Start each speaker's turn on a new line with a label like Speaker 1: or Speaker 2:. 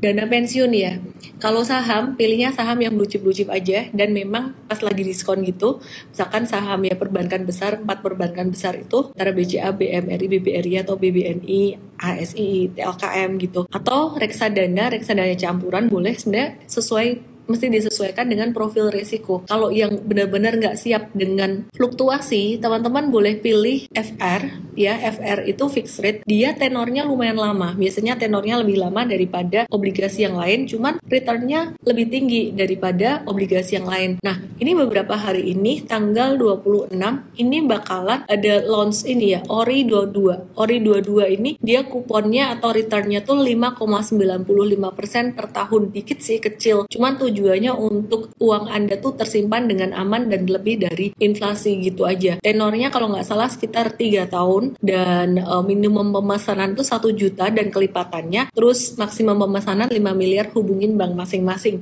Speaker 1: dana pensiun ya. Kalau saham, pilihnya saham yang blue chip blue chip aja dan memang pas lagi diskon gitu. Misalkan saham ya perbankan besar, empat perbankan besar itu antara BCA, BMRI, BBRI atau BBNI, ASI, TLKM gitu. Atau reksadana, reksadana campuran boleh sebenarnya sesuai mesti disesuaikan dengan profil risiko. Kalau yang benar-benar nggak siap dengan fluktuasi, teman-teman boleh pilih FR, ya FR itu fixed rate, dia tenornya lumayan lama. Biasanya tenornya lebih lama daripada obligasi yang lain, cuman returnnya lebih tinggi daripada obligasi yang lain. Nah, ini beberapa hari ini tanggal 26 ini bakalan ada launch ini ya, ORI 22. ORI 22 ini dia kuponnya atau returnnya tuh 5,95% per tahun. Dikit sih kecil, cuman tujuh tujuannya untuk uang Anda tuh tersimpan dengan aman dan lebih dari inflasi gitu aja. Tenornya kalau nggak salah sekitar 3 tahun dan uh, minimum pemesanan tuh 1 juta dan kelipatannya terus maksimum pemesanan 5 miliar hubungin bank masing-masing.